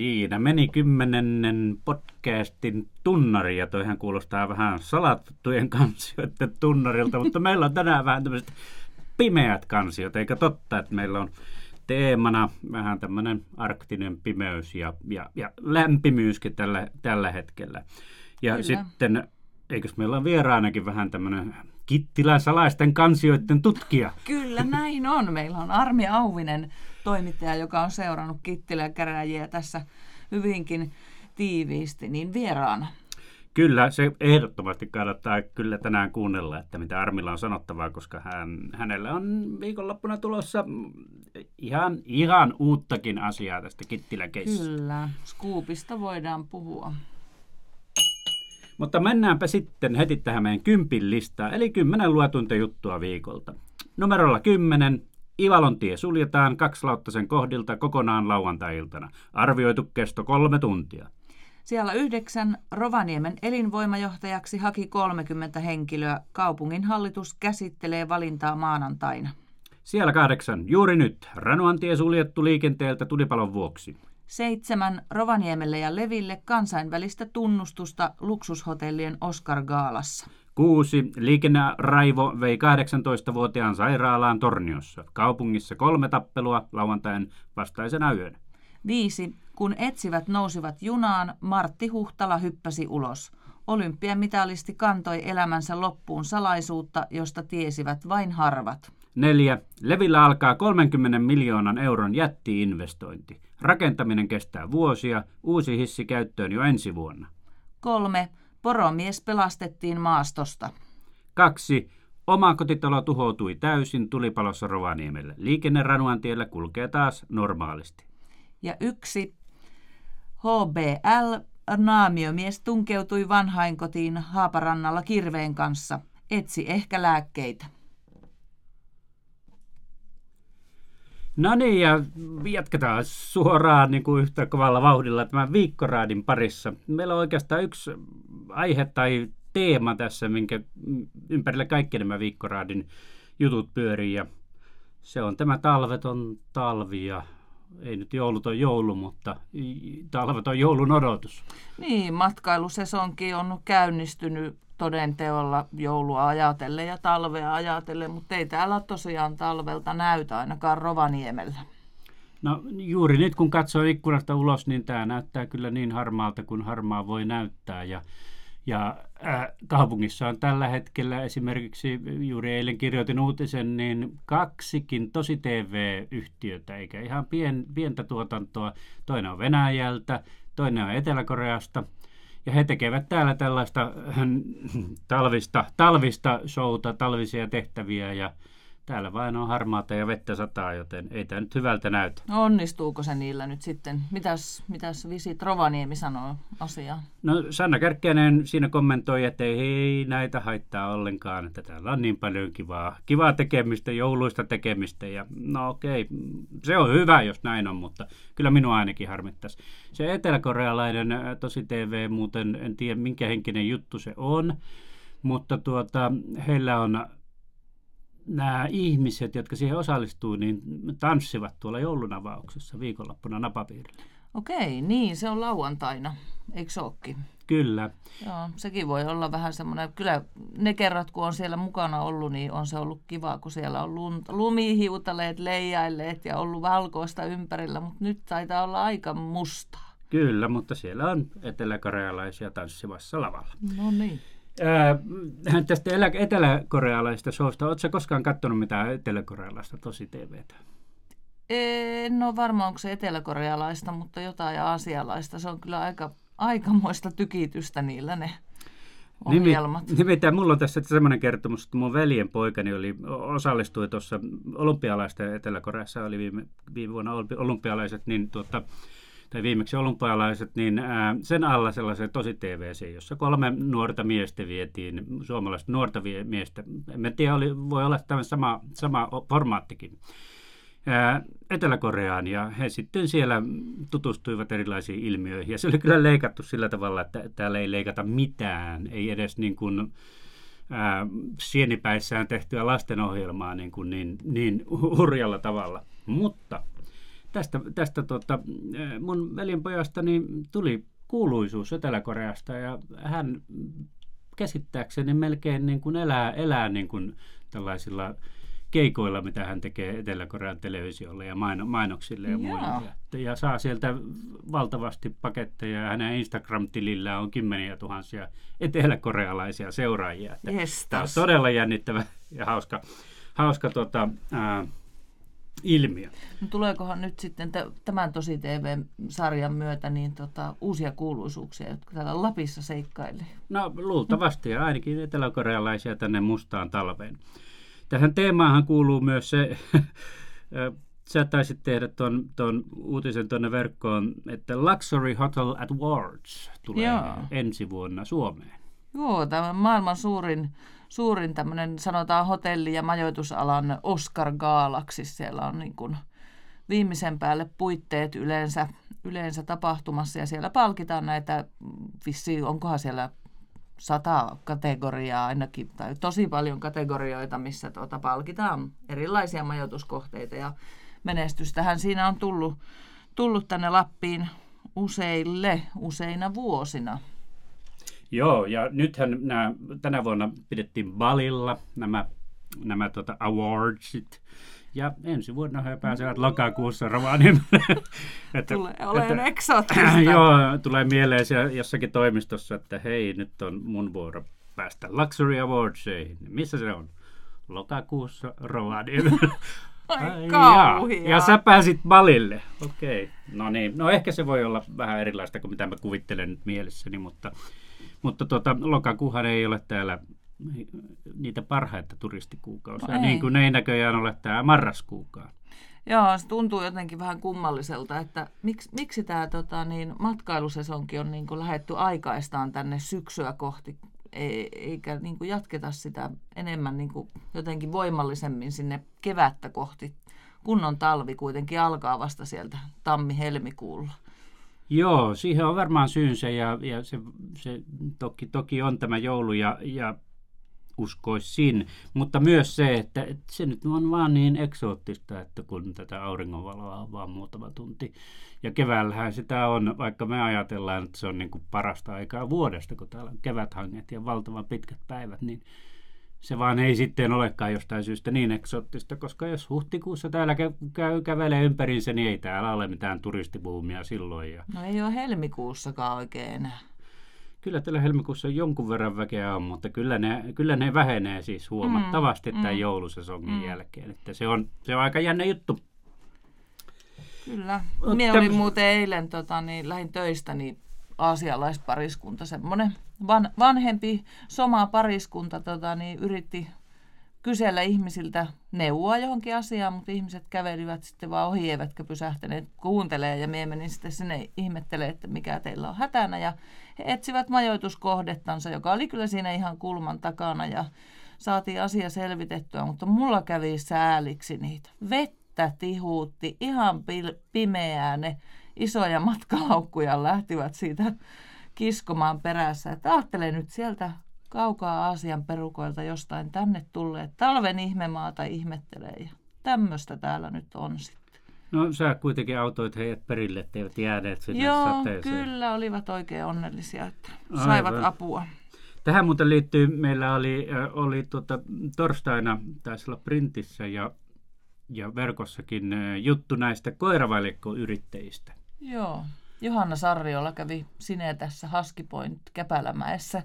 Siinä meni kymmenennen podcastin tunnari, ja toihan kuulostaa vähän salattujen kansioiden tunnarilta, mutta meillä on tänään vähän tämmöiset pimeät kansiot, eikä totta, että meillä on teemana vähän tämmöinen arktinen pimeys ja, ja, ja lämpimyyskin tällä, tällä hetkellä. Ja Kyllä. sitten, eikös meillä on vieraanakin vähän tämmöinen Kittilän salaisten kansioiden tutkija? Kyllä, näin on. Meillä on Armi Auvinen, toimittaja, joka on seurannut Kittilän käräjiä tässä hyvinkin tiiviisti, niin vieraana. Kyllä, se ehdottomasti kannattaa kyllä tänään kuunnella, että mitä Armilla on sanottavaa, koska hän, hänellä on viikonloppuna tulossa ihan, ihan uuttakin asiaa tästä Kittilän Kyllä, Scoopista voidaan puhua. Mutta mennäänpä sitten heti tähän meidän kympin listaan, eli kymmenen luetunta juttua viikolta. Numerolla kymmenen, Ivalon tie suljetaan kakslauttasen kohdilta kokonaan lauantai-iltana. Arvioitu kesto kolme tuntia. Siellä yhdeksän Rovaniemen elinvoimajohtajaksi haki 30 henkilöä. Kaupungin hallitus käsittelee valintaa maanantaina. Siellä kahdeksan juuri nyt. Ranuantie suljettu liikenteeltä tulipalon vuoksi. Seitsemän Rovaniemelle ja Leville kansainvälistä tunnustusta luksushotellien Oscar Gaalassa. 6. Liikenneraivo vei 18-vuotiaan sairaalaan Torniossa. Kaupungissa kolme tappelua lauantain vastaisena yönä. 5. Kun etsivät nousivat junaan, Martti Huhtala hyppäsi ulos. Olympiamitalisti kantoi elämänsä loppuun salaisuutta, josta tiesivät vain harvat. 4. Levillä alkaa 30 miljoonan euron jättiinvestointi. Rakentaminen kestää vuosia, uusi hissi käyttöön jo ensi vuonna. 3. Poromies pelastettiin maastosta. Kaksi. Oma kotitalo tuhoutui täysin tulipalossa Rovaniemelle. Liikenne Ranuantiellä kulkee taas normaalisti. Ja yksi. HBL naamiomies tunkeutui vanhainkotiin Haaparannalla kirveen kanssa. Etsi ehkä lääkkeitä. No niin, ja jatketaan suoraan niin kuin yhtä kovalla vauhdilla tämän viikkoraadin parissa. Meillä on oikeastaan yksi aihe tai teema tässä, minkä ympärillä kaikki nämä viikkoraadin jutut pyörii. Ja se on tämä talveton talvi ja ei nyt joulut on joulu, mutta talvet on joulun odotus. Niin, matkailusesonkin on käynnistynyt toden teolla joulua ajatellen ja talvea ajatellen, mutta ei täällä tosiaan talvelta näytä ainakaan Rovaniemellä. No juuri nyt kun katsoo ikkunasta ulos, niin tämä näyttää kyllä niin harmaalta kuin harmaa voi näyttää. Ja, ja äh, kaupungissa on tällä hetkellä esimerkiksi, juuri eilen kirjoitin uutisen, niin kaksikin tosi TV-yhtiötä, eikä ihan pien, pientä tuotantoa. Toinen on Venäjältä, toinen on Etelä-Koreasta – ja he tekevät täällä tällaista talvista, talvista showta, talvisia tehtäviä ja täällä vain on harmaata ja vettä sataa, joten ei tämä nyt hyvältä näytä. No onnistuuko se niillä nyt sitten? Mitäs, mitäs Visit Rovaniemi sanoo asiaan? No Sanna Kärkkäinen siinä kommentoi, että ei näitä haittaa ollenkaan, että täällä on niin paljon kivaa, kivaa tekemistä, jouluista tekemistä ja no okei, se on hyvä, jos näin on, mutta kyllä minua ainakin harmittaisi. Se eteläkorealainen tosi TV muuten, en tiedä minkä henkinen juttu se on, mutta tuota, heillä on nämä ihmiset, jotka siihen osallistuu, niin tanssivat tuolla joulunavauksessa viikonloppuna napapiirillä. Okei, niin se on lauantaina, eikö se olekin? Kyllä. Joo, sekin voi olla vähän semmoinen, kyllä ne kerrat kun on siellä mukana ollut, niin on se ollut kiva, kun siellä on lumihiutaleet leijailleet ja ollut valkoista ympärillä, mutta nyt taitaa olla aika mustaa. Kyllä, mutta siellä on eteläkorealaisia tanssimassa lavalla. No niin. Äh, tästä etelä-korealaisesta showsta, oletko koskaan katsonut mitään eteläkorealaista tosi TVtä? En ole varma, onko se eteläkorealaista, mutta jotain aasialaista. Se on kyllä aika, aikamoista tykitystä niillä ne ohjelmat. Nimittäin mulla on tässä semmoinen kertomus, että mun veljen poikani oli, osallistui tuossa olympialaisten Etelä-Koreassa, oli viime, viime vuonna olympialaiset, niin tuota, tai viimeksi olympialaiset, niin sen alla sellaisen tosi TVC, jossa kolme nuorta miestä vietiin, suomalaista nuorta miestä. En tiedä, oli, voi olla tämä sama, sama formaattikin. Etelä-Koreaan ja he sitten siellä tutustuivat erilaisiin ilmiöihin. Ja se oli kyllä leikattu sillä tavalla, että täällä ei leikata mitään, ei edes niin kuin, ää, sienipäissään tehtyä lastenohjelmaa niin, kuin niin, niin hurjalla tavalla. Mutta tästä, tästä tota, mun veljenpojasta niin tuli kuuluisuus Etelä-Koreasta ja hän käsittääkseni melkein niin kuin elää, elää niin kuin tällaisilla keikoilla, mitä hän tekee Etelä-Korean televisiolle ja maino, mainoksille ja muille. Ja, ja saa sieltä valtavasti paketteja ja hänen Instagram-tilillä on kymmeniä tuhansia eteläkorealaisia seuraajia. Tämä on todella jännittävä ja hauska, hauska tota, ää, ilmiö. No tuleekohan nyt sitten tämän Tosi TV-sarjan myötä niin tota, uusia kuuluisuuksia, jotka täällä Lapissa seikkailee? No luultavasti ja ainakin eteläkorealaisia tänne mustaan talveen. Tähän teemaahan kuuluu myös se, sä taisit tehdä tuon, ton uutisen tuonne verkkoon, että Luxury Hotel Awards tulee Joo. ensi vuonna Suomeen. Joo, tämä maailman suurin, suurin tämmöinen sanotaan hotelli- ja majoitusalan Oscar-gaalaksi. Siellä on niin kuin viimeisen päälle puitteet yleensä, yleensä tapahtumassa ja siellä palkitaan näitä, vissi, onkohan siellä sata kategoriaa ainakin, tai tosi paljon kategorioita, missä tuota palkitaan erilaisia majoituskohteita ja menestystähän siinä on tullut, tullut tänne Lappiin useille, useina vuosina. Joo, ja nythän nämä, tänä vuonna pidettiin Balilla nämä, nämä tota awardsit, ja ensi vuonna he pääsevät lokakuussa Rovaniemelle. että, tulee olen eksoottista. Joo, tulee mieleen siellä jossakin toimistossa, että hei, nyt on mun vuoro päästä Luxury Awardseihin. Missä se on? Lokakuussa Rovaniemelle. Ai kauhia. Ja sä pääsit balille. Okei. Okay. No niin. No ehkä se voi olla vähän erilaista kuin mitä mä kuvittelen nyt mielessäni, mutta, mutta tuota, lokakuuhan ei ole täällä niitä parhaita turistikuukausia, no niin kuin ei näköjään ole tämä marraskuukaan. Joo, se tuntuu jotenkin vähän kummalliselta, että miksi, miksi tämä tota, niin, matkailusesonki on niin kuin lähetty aikaistaan tänne syksyä kohti, eikä niin kuin jatketa sitä enemmän niin kuin jotenkin voimallisemmin sinne kevättä kohti, kunnon talvi kuitenkin alkaa vasta sieltä tammi-helmikuulla. Joo, siihen on varmaan syynsä ja, ja se, se toki, toki on tämä joulu ja, ja uskoisin. Mutta myös se, että, että se nyt on vaan niin eksoottista, että kun tätä auringonvaloa on vaan muutama tunti. Ja keväällähän sitä on, vaikka me ajatellaan, että se on niin kuin parasta aikaa vuodesta, kun täällä on keväthanget ja valtavan pitkät päivät, niin se vaan ei sitten olekaan jostain syystä niin eksoottista, koska jos huhtikuussa täällä käy, käy kävelee ympäriinsä, niin ei täällä ole mitään turistibuumia silloin. Ja... No ei ole helmikuussakaan oikein enää. Kyllä tällä helmikuussa jonkun verran väkeä on, mutta kyllä ne, kyllä ne vähenee siis huomattavasti mm, tämän mm, joulusesongin mm. jälkeen. Että se, on, se on aika jännä juttu. Kyllä. Mutta... Mie olin muuten eilen, tota, niin, lähin töistä, niin aasialaispariskunta, semmoinen van, vanhempi soma pariskunta tota, niin, yritti kysellä ihmisiltä neuvoa johonkin asiaan, mutta ihmiset kävelivät sitten vaan ohi, eivätkä pysähtäneet kuuntelee ja me menin sitten sinne ihmettelee, että mikä teillä on hätänä ja he etsivät majoituskohdettansa, joka oli kyllä siinä ihan kulman takana ja saatiin asia selvitettyä, mutta mulla kävi sääliksi niitä. Vettä tihuutti, ihan pimeää ne isoja matkalaukkuja lähtivät siitä kiskomaan perässä. Että ajattelen nyt sieltä kaukaa Aasian perukoilta jostain tänne tulleet talven ihmemaata ihmettelee. Ja tämmöistä täällä nyt on sitten. No sä kuitenkin autoit heidät perille, etteivät jääneet sinne Joo, sateeseen. kyllä, olivat oikein onnellisia, että saivat Aivan. apua. Tähän muuten liittyy, meillä oli, oli tuota, torstaina, taisi olla printissä ja, ja verkossakin juttu näistä koiravalikkoyrittäjistä. Joo, Johanna Sarriola kävi sinne tässä Haskipoint Käpälämäessä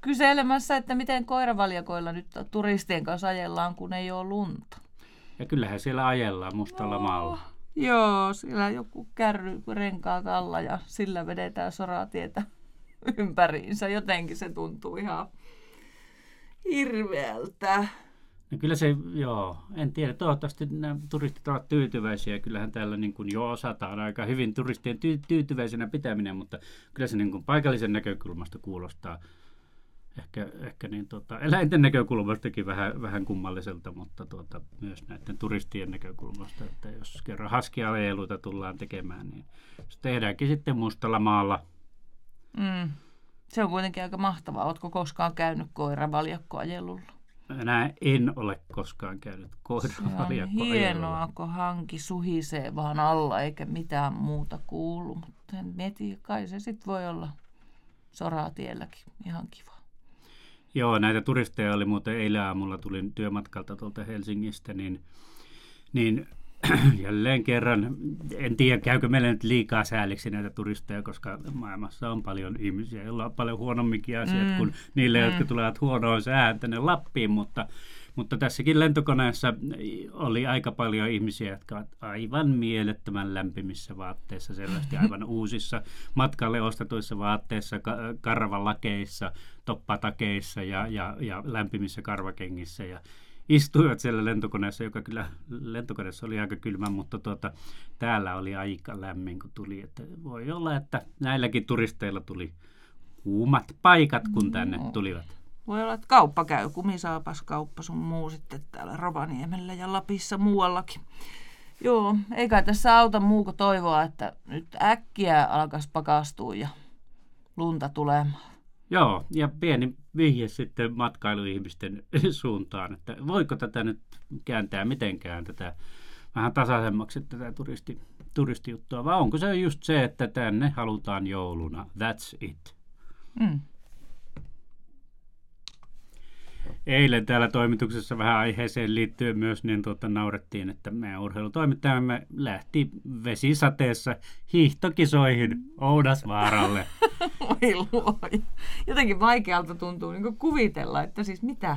kyselemässä, että miten koiravaljakoilla nyt turistien kanssa ajellaan, kun ei ole lunta. Ja kyllähän siellä ajellaan mustalla no, maalla. Joo, siellä joku kärry renkaa alla ja sillä vedetään soratietä ympäriinsä. Jotenkin se tuntuu ihan hirveältä. No kyllä se, joo, en tiedä. Toivottavasti nämä turistit ovat tyytyväisiä. Kyllähän täällä niin kuin jo osataan aika hyvin turistien ty- tyytyväisenä pitäminen, mutta kyllä se niin kuin paikallisen näkökulmasta kuulostaa ehkä, ehkä niin tota, eläinten näkökulmastakin vähän, vähän kummalliselta, mutta tuota, myös näiden turistien näkökulmasta, että jos kerran haskiajeluita tullaan tekemään, niin se tehdäänkin sitten mustalla maalla. Mm. Se on kuitenkin aika mahtavaa. Oletko koskaan käynyt koiravaljakkoajelulla? Enää en ole koskaan käynyt koiralla Se on hienoa, kun hanki suhisee vaan alla eikä mitään muuta kuulu. Mutta en mieti, kai se sitten voi olla soratielläkin ihan kiva. Joo, näitä turisteja oli muuten eilen aamulla, tulin työmatkalta tuolta Helsingistä, niin, niin jälleen kerran, en tiedä käykö meille nyt liikaa sääliksi näitä turisteja, koska maailmassa on paljon ihmisiä, joilla on paljon huonomminkin asiat mm. kuin niille, mm. jotka tulevat huonoon sään tänne Lappiin, mutta, mutta tässäkin lentokoneessa oli aika paljon ihmisiä, jotka ovat aivan mielettömän lämpimissä vaatteissa, selvästi aivan uusissa matkalle ostetuissa vaatteissa, karvalakeissa, toppatakeissa ja, ja, ja lämpimissä karvakengissä ja istuivat siellä lentokoneessa, joka kyllä lentokoneessa oli aika kylmä, mutta tuota, täällä oli aika lämmin, kun tuli. Että voi olla, että näilläkin turisteilla tuli kuumat paikat, kun tänne no. tulivat. Voi olla, että kauppa käy, kumisaapas kauppa sun muu sitten täällä Rovaniemellä ja Lapissa muuallakin. Joo, eikä tässä auta muu kuin toivoa, että nyt äkkiä alkaisi pakastua ja lunta tulemaan. Joo, ja pieni vihje sitten matkailuihmisten suuntaan, että voiko tätä nyt kääntää mitenkään tätä vähän tasaisemmaksi tätä turisti, turistijuttua, vai onko se just se, että tänne halutaan jouluna, that's it. Mm. Eilen täällä toimituksessa vähän aiheeseen liittyen myös niin tuota, naurettiin, että meidän urheilutoimittajamme lähti vesisateessa hiihtokisoihin Oudasvaaralle. Oi luoja. Jotenkin vaikealta tuntuu niin kuvitella, että siis mitä?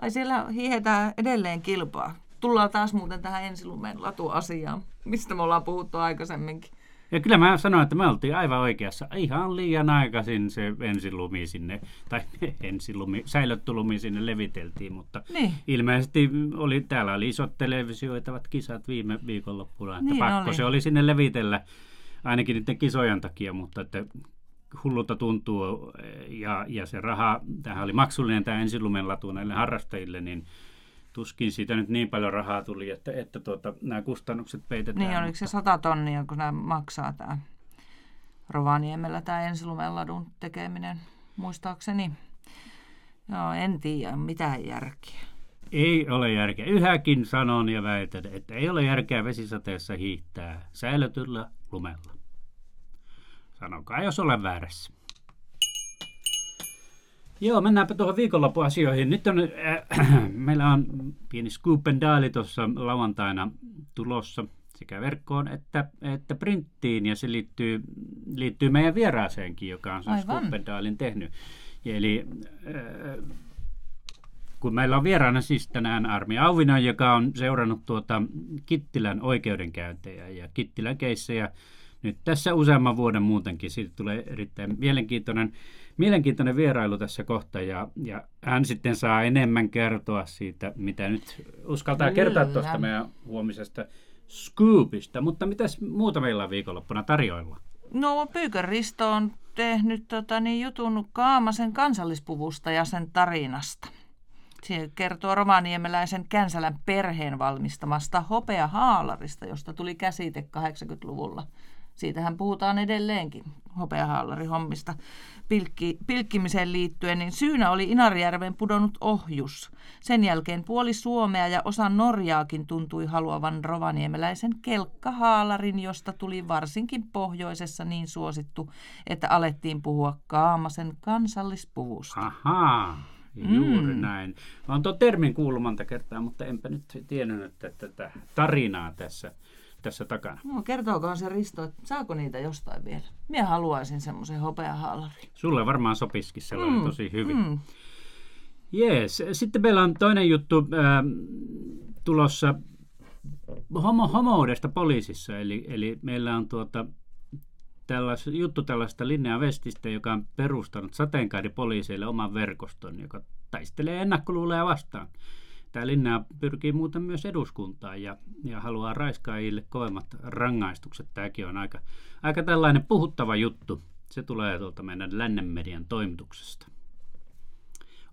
Ai siellä hiihetään edelleen kilpaa. Tullaan taas muuten tähän ensilumen latuasiaan, mistä me ollaan puhuttu aikaisemminkin. Ja kyllä mä sanoin, että me oltiin aivan oikeassa. Ihan liian aikaisin se ensilumi sinne, tai ensilumi, säilötty lumi sinne leviteltiin, mutta niin. ilmeisesti oli, täällä oli isot televisioitavat kisat viime viikonloppuna, että niin pakko oli. se oli sinne levitellä ainakin niiden kisojen takia, mutta että hullulta tuntuu, ja, ja se raha, tähän oli maksullinen tämä ensilumen latu näille harrastajille, niin tuskin siitä nyt niin paljon rahaa tuli, että, että tuota, nämä kustannukset peitetään. Niin, oliko se 100 tonnia, kun nämä maksaa tämä Rovaniemellä tämä ensilumeladun tekeminen, muistaakseni. Joo, en tiedä, mitään järkeä. Ei ole järkeä. Yhäkin sanon ja väitän, että ei ole järkeä vesisateessa hiihtää säilötyllä lumella. Sanokaa, jos olen väärässä. Joo, mennäänpä tuohon viikonloppuasioihin. Nyt on, äh, meillä on pieni scoop and diali tuossa lauantaina tulossa sekä verkkoon että, että printtiin, ja se liittyy, liittyy meidän vieraaseenkin, joka on sen scoop and dialin tehnyt. Ja eli äh, kun meillä on vieraana siis tänään Armi Auvinen, joka on seurannut tuota Kittilän oikeudenkäyntejä ja Kittilän keissejä nyt tässä useamman vuoden muutenkin. Siitä tulee erittäin mielenkiintoinen mielenkiintoinen vierailu tässä kohta ja, ja hän sitten saa enemmän kertoa siitä, mitä nyt uskaltaa Kyllä. kertoa tuosta meidän huomisesta scoopista. Mutta mitäs muuta meillä on viikonloppuna tarjoilla? No Pyykön Risto on tehnyt tota, niin, jutun Kaamasen kansallispuvusta ja sen tarinasta. Se kertoo romaniemeläisen Känsälän perheen valmistamasta hopeahaalarista, josta tuli käsite 80-luvulla. Siitähän puhutaan edelleenkin hopeahaalarihommista pilkki, pilkkimiseen liittyen, niin syynä oli Inarijärven pudonnut ohjus. Sen jälkeen puoli Suomea ja osa Norjaakin tuntui haluavan rovaniemeläisen kelkkahaalarin, josta tuli varsinkin pohjoisessa niin suosittu, että alettiin puhua Kaamasen kansallispuvusta. Ahaa. Juuri mm. näin. Olen tuon termin kuullut monta kertaa, mutta enpä nyt tiennyt, että tätä tarinaa tässä tässä takana. No, kertookohan se Risto, että saako niitä jostain vielä? Minä haluaisin semmoisen hopeahaalarin. Sulle varmaan sopisikin sellainen mm, tosi hyvin. Mm. Jees. Sitten meillä on toinen juttu äh, tulossa homo, homoudesta poliisissa. Eli, eli meillä on tuota, tällais, juttu tällaista Linnea Vestistä, joka on perustanut sateenkaaripoliiseille oman verkoston, joka taistelee ennakkoluuleja vastaan. Tämä Linnea pyrkii muuten myös eduskuntaan ja, ja haluaa raiskaajille kovemmat rangaistukset. Tämäkin on aika, aika tällainen puhuttava juttu. Se tulee tuolta meidän lännen median toimituksesta.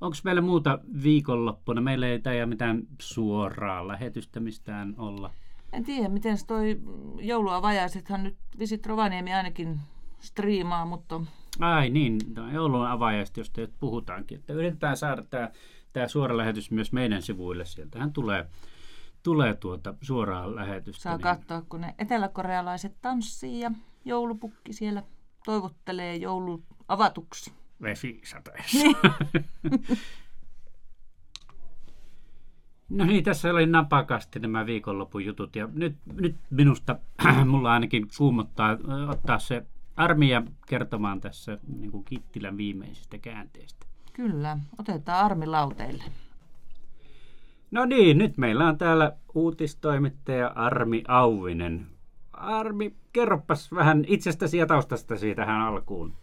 Onko meillä muuta viikonloppuna? Meillä ei tämä mitään suoraa lähetystä mistään olla. En tiedä, miten se toi joulua vajaisethan nyt Visit Rovaniemi ainakin striimaa, mutta... Ai niin, joulun avajaiset, josta nyt puhutaankin. Että yritetään saada tämä tämä suora lähetys myös meidän sivuille. Sieltähän tulee, tulee tuota suoraa lähetystä. Saa niin- katsoa, kun ne eteläkorealaiset tanssii ja joulupukki siellä toivottelee joulu avatuksi. vesi sateessa. No niin, tässä oli napakasti nämä viikonlopun jutut ja nyt, nyt minusta mulla ainakin kuumottaa ottaa se armia kertomaan tässä niin kuin Kittilän viimeisistä käänteistä. Kyllä, otetaan armi lauteille. No niin, nyt meillä on täällä uutistoimittaja Armi Auvinen. Armi, kerropas vähän itsestäsi ja taustastasi tähän alkuun.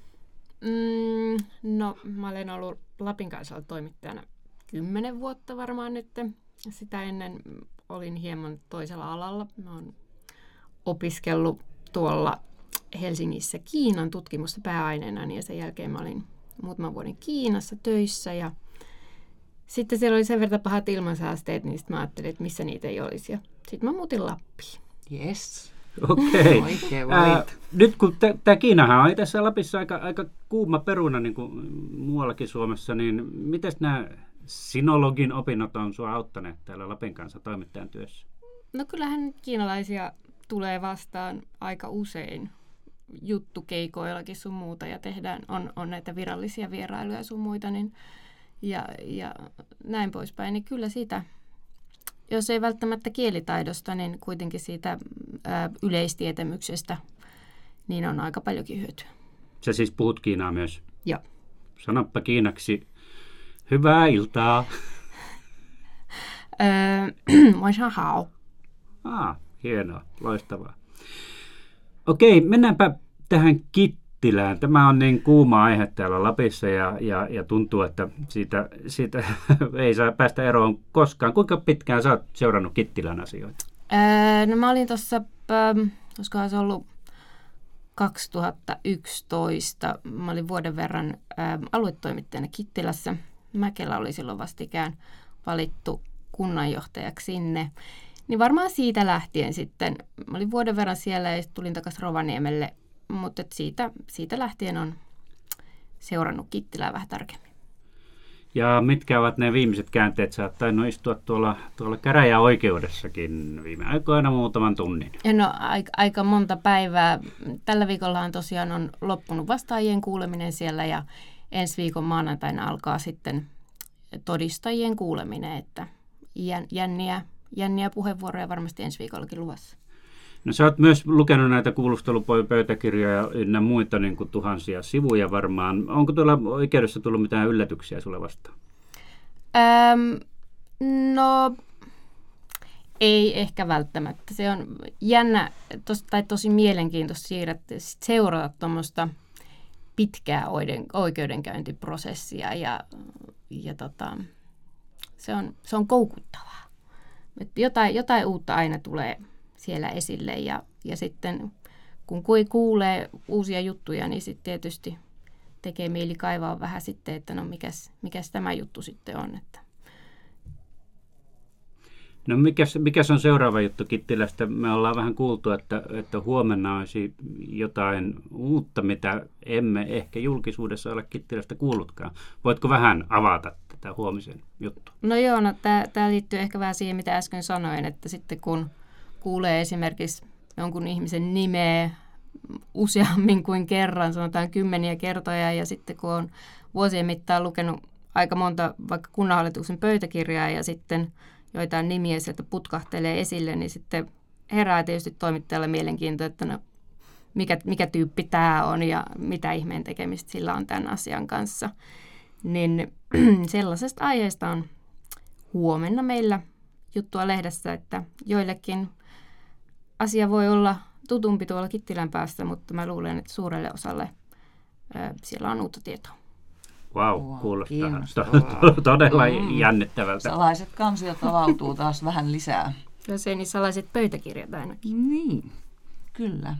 Mm, no, mä olen ollut Lapin kansalla toimittajana kymmenen vuotta varmaan nyt. Sitä ennen olin hieman toisella alalla. Mä oon opiskellut tuolla Helsingissä Kiinan tutkimusta pääaineena ja sen jälkeen mä olin muutaman vuoden Kiinassa töissä ja sitten siellä oli sen verran pahat ilmansaasteet, niin sitten mä ajattelin, että missä niitä ei olisi. Ja sitten mä muutin Lappiin. Yes. Okei. Ää, valit. nyt kun tämä Kiinahan on tässä Lapissa aika, aika kuuma peruna niin kuin muuallakin Suomessa, niin miten nämä sinologin opinnot on sinua auttaneet täällä Lapin kanssa toimittajan työssä? No kyllähän kiinalaisia tulee vastaan aika usein juttukeikoillakin sun muuta ja tehdään, on, on näitä virallisia vierailuja sun muita, niin ja, ja näin poispäin, niin kyllä sitä, jos ei välttämättä kielitaidosta, niin kuitenkin siitä ää, yleistietämyksestä, niin on aika paljonkin hyötyä. Sä siis puhut Kiinaa myös? Joo. Sanoppa Kiinaksi, hyvää iltaa. Moi hao. Ah, hienoa, loistavaa. Okei, mennäänpä tähän Kittilään. Tämä on niin kuuma aihe täällä Lapissa ja, ja, ja tuntuu, että siitä, siitä ei saa päästä eroon koskaan. Kuinka pitkään sä oot seurannut Kittilän asioita? Öö, no mä olin tuossa, olisikohan se ollut 2011. Mä olin vuoden verran ää, aluetoimittajana Kittilässä. Mäkelä oli silloin vastikään valittu kunnanjohtajaksi sinne. Niin varmaan siitä lähtien sitten, mä olin vuoden verran siellä ja tulin takaisin Rovaniemelle, mutta et siitä, siitä lähtien on seurannut Kittilää vähän tarkemmin. Ja mitkä ovat ne viimeiset käänteet? Sä oot tainnut istua tuolla, tuolla käräjäoikeudessakin viime aikoina muutaman tunnin. No aika, aika monta päivää. Tällä viikollahan tosiaan on loppunut vastaajien kuuleminen siellä ja ensi viikon maanantaina alkaa sitten todistajien kuuleminen, että jän- jänniä, jänniä puheenvuoroja varmasti ensi viikollakin luvassa. No sä oot myös lukenut näitä kuulustelupöytäkirjoja ynnä muita niin kuin tuhansia sivuja varmaan. Onko tuolla oikeudessa tullut mitään yllätyksiä sulle vastaan? Öm, no, ei ehkä välttämättä. Se on jännä tos, tai tosi mielenkiintoista siirrät, seurata tuommoista pitkää oiden, oikeudenkäyntiprosessia ja, ja tota, se, on, se on koukuttavaa. Et jotain, jotain uutta aina tulee siellä esille ja, ja sitten kun kuulee uusia juttuja, niin sitten tietysti tekee mieli kaivaa vähän sitten, että no mikäs, mikäs tämä juttu sitten on. Että. No mikäs, mikäs on seuraava juttu Kittilästä? Me ollaan vähän kuultu, että, että huomenna olisi jotain uutta, mitä emme ehkä julkisuudessa ole Kittilästä kuullutkaan. Voitko vähän avata tätä huomisen juttua? No joo, no tämä liittyy ehkä vähän siihen, mitä äsken sanoin, että sitten kun kuulee esimerkiksi jonkun ihmisen nimeä useammin kuin kerran, sanotaan kymmeniä kertoja, ja sitten kun on vuosien mittaan lukenut aika monta vaikka kunnanhallituksen pöytäkirjaa ja sitten joitain nimiä sieltä putkahtelee esille, niin sitten herää tietysti toimittajalle mielenkiinto, että no, mikä, mikä tyyppi tämä on ja mitä ihmeen tekemistä sillä on tämän asian kanssa. Niin sellaisesta aiheesta on huomenna meillä juttua lehdessä, että joillekin asia voi olla tutumpi tuolla Kittilän päässä, mutta mä luulen, että suurelle osalle ö, siellä on uutta tietoa. Wow, Wow, kuulostaa to- todella Mm. jännittävältä. Salaiset kansiot avautuu taas vähän lisää. Jos ei niin salaiset pöytäkirjat ainakin. Niin, kyllä.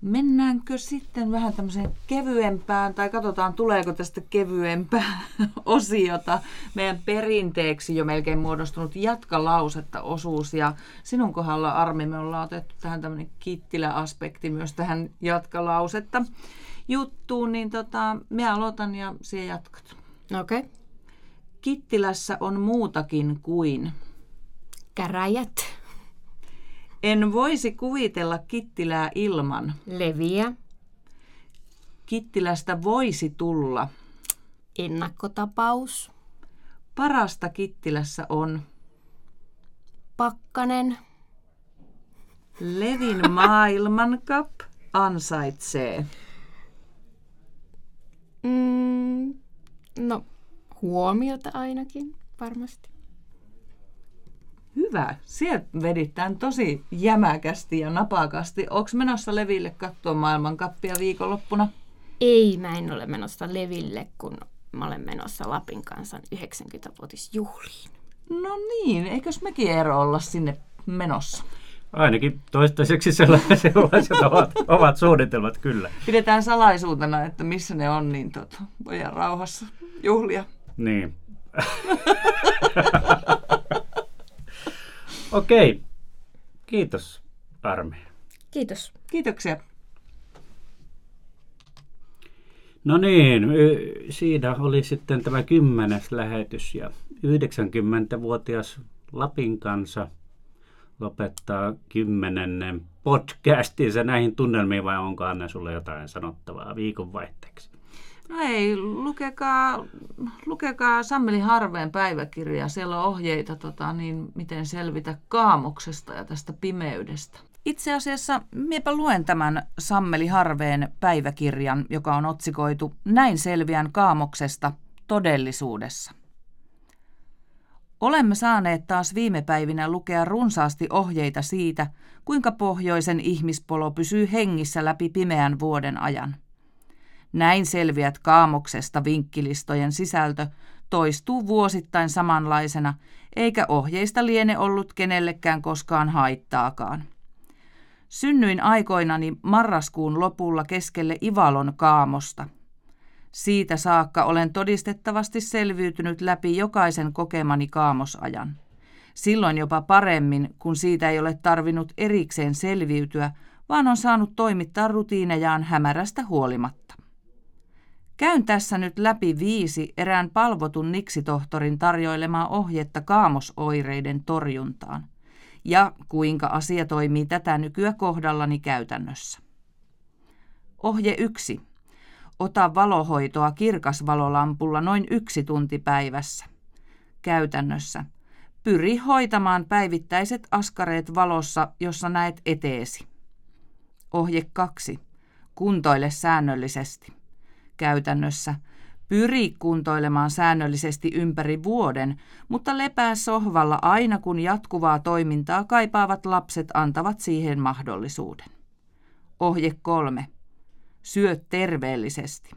Mennäänkö sitten vähän tämmöiseen kevyempään, tai katsotaan tuleeko tästä kevyempää osiota. Meidän perinteeksi jo melkein muodostunut jatkalausetta osuus, ja sinun kohdalla Armi, me ollaan otettu tähän tämmöinen kittilä-aspekti myös tähän jatkalausetta juttuun, niin tota, minä aloitan ja sinä jatkat. Okei. Okay. Kittilässä on muutakin kuin. Käräjät. En voisi kuvitella Kittilää ilman. Leviä. Kittilästä voisi tulla. Ennakkotapaus. Parasta Kittilässä on. Pakkanen. Levin maailmankap ansaitsee. Mm, no, huomiota ainakin, varmasti. Hyvä. Sieltä vedit tämän tosi jämäkästi ja napakasti. Onko menossa Leville katsoa maailmankappia viikonloppuna? Ei, mä en ole menossa Leville, kun mä olen menossa Lapin kansan 90-vuotisjuhliin. No niin, eikös mekin ero olla sinne menossa? Ainakin toistaiseksi sellaiset, sellaiset ovat, ovat suunnitelmat kyllä. Pidetään salaisuutena, että missä ne on, niin tota, voidaan rauhassa juhlia. Niin. Okei. Kiitos, Armi. Kiitos. Kiitoksia. No niin, siinä oli sitten tämä kymmenes lähetys ja 90-vuotias Lapin kansa lopettaa kymmenennen podcastinsa näihin tunnelmiin vai onko Anne sulle jotain sanottavaa viikonvaihteeksi? No ei, lukekaa, lukekaa Sammeli Harveen päiväkirjaa. Siellä on ohjeita, tota, niin miten selvitä kaamoksesta ja tästä pimeydestä. Itse asiassa miepä luen tämän Sammeli Harveen päiväkirjan, joka on otsikoitu Näin selviän kaamoksesta todellisuudessa. Olemme saaneet taas viime päivinä lukea runsaasti ohjeita siitä, kuinka pohjoisen ihmispolo pysyy hengissä läpi pimeän vuoden ajan. Näin selviät kaamoksesta vinkkilistojen sisältö toistuu vuosittain samanlaisena, eikä ohjeista liene ollut kenellekään koskaan haittaakaan. Synnyin aikoinani marraskuun lopulla keskelle Ivalon kaamosta. Siitä saakka olen todistettavasti selviytynyt läpi jokaisen kokemani kaamosajan. Silloin jopa paremmin, kun siitä ei ole tarvinnut erikseen selviytyä, vaan on saanut toimittaa rutiinejaan hämärästä huolimatta. Käyn tässä nyt läpi viisi erään palvotun niksitohtorin tarjoilemaa ohjetta kaamosoireiden torjuntaan ja kuinka asia toimii tätä nykyä kohdallani käytännössä. Ohje 1. Ota valohoitoa kirkasvalolampulla noin yksi tunti päivässä. Käytännössä. Pyri hoitamaan päivittäiset askareet valossa, jossa näet eteesi. Ohje 2. Kuntoile säännöllisesti. Käytännössä. Pyri kuntoilemaan säännöllisesti ympäri vuoden, mutta lepää sohvalla aina kun jatkuvaa toimintaa kaipaavat lapset antavat siihen mahdollisuuden. Ohje 3. Syö terveellisesti.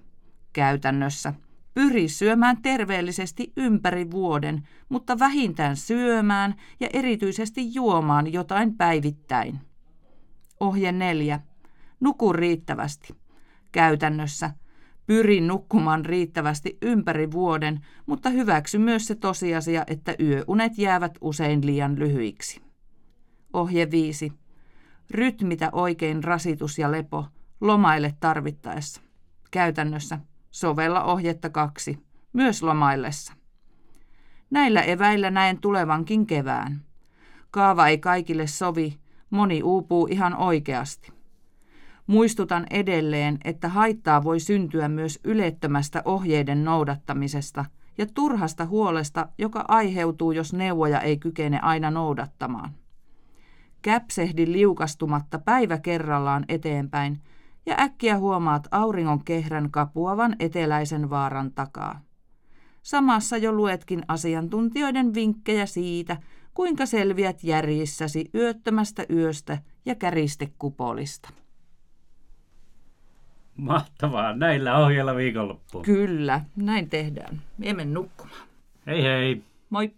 Käytännössä pyri syömään terveellisesti ympäri vuoden, mutta vähintään syömään ja erityisesti juomaan jotain päivittäin. Ohje 4. Nuku riittävästi. Käytännössä pyri nukkumaan riittävästi ympäri vuoden, mutta hyväksy myös se tosiasia, että yöunet jäävät usein liian lyhyiksi. Ohje 5. Rytmitä oikein rasitus ja lepo, lomaille tarvittaessa. Käytännössä sovella ohjetta kaksi, myös lomaillessa. Näillä eväillä näen tulevankin kevään. Kaava ei kaikille sovi, moni uupuu ihan oikeasti. Muistutan edelleen, että haittaa voi syntyä myös ylettömästä ohjeiden noudattamisesta ja turhasta huolesta, joka aiheutuu, jos neuvoja ei kykene aina noudattamaan. Käpsehdi liukastumatta päivä kerrallaan eteenpäin ja äkkiä huomaat auringon kehrän kapuavan eteläisen vaaran takaa. Samassa jo luetkin asiantuntijoiden vinkkejä siitä, kuinka selviät järjissäsi yöttömästä yöstä ja käristekupolista. Mahtavaa, näillä ohjeilla viikonloppuun. Kyllä, näin tehdään. Me nukkumaan. Hei hei. Moi.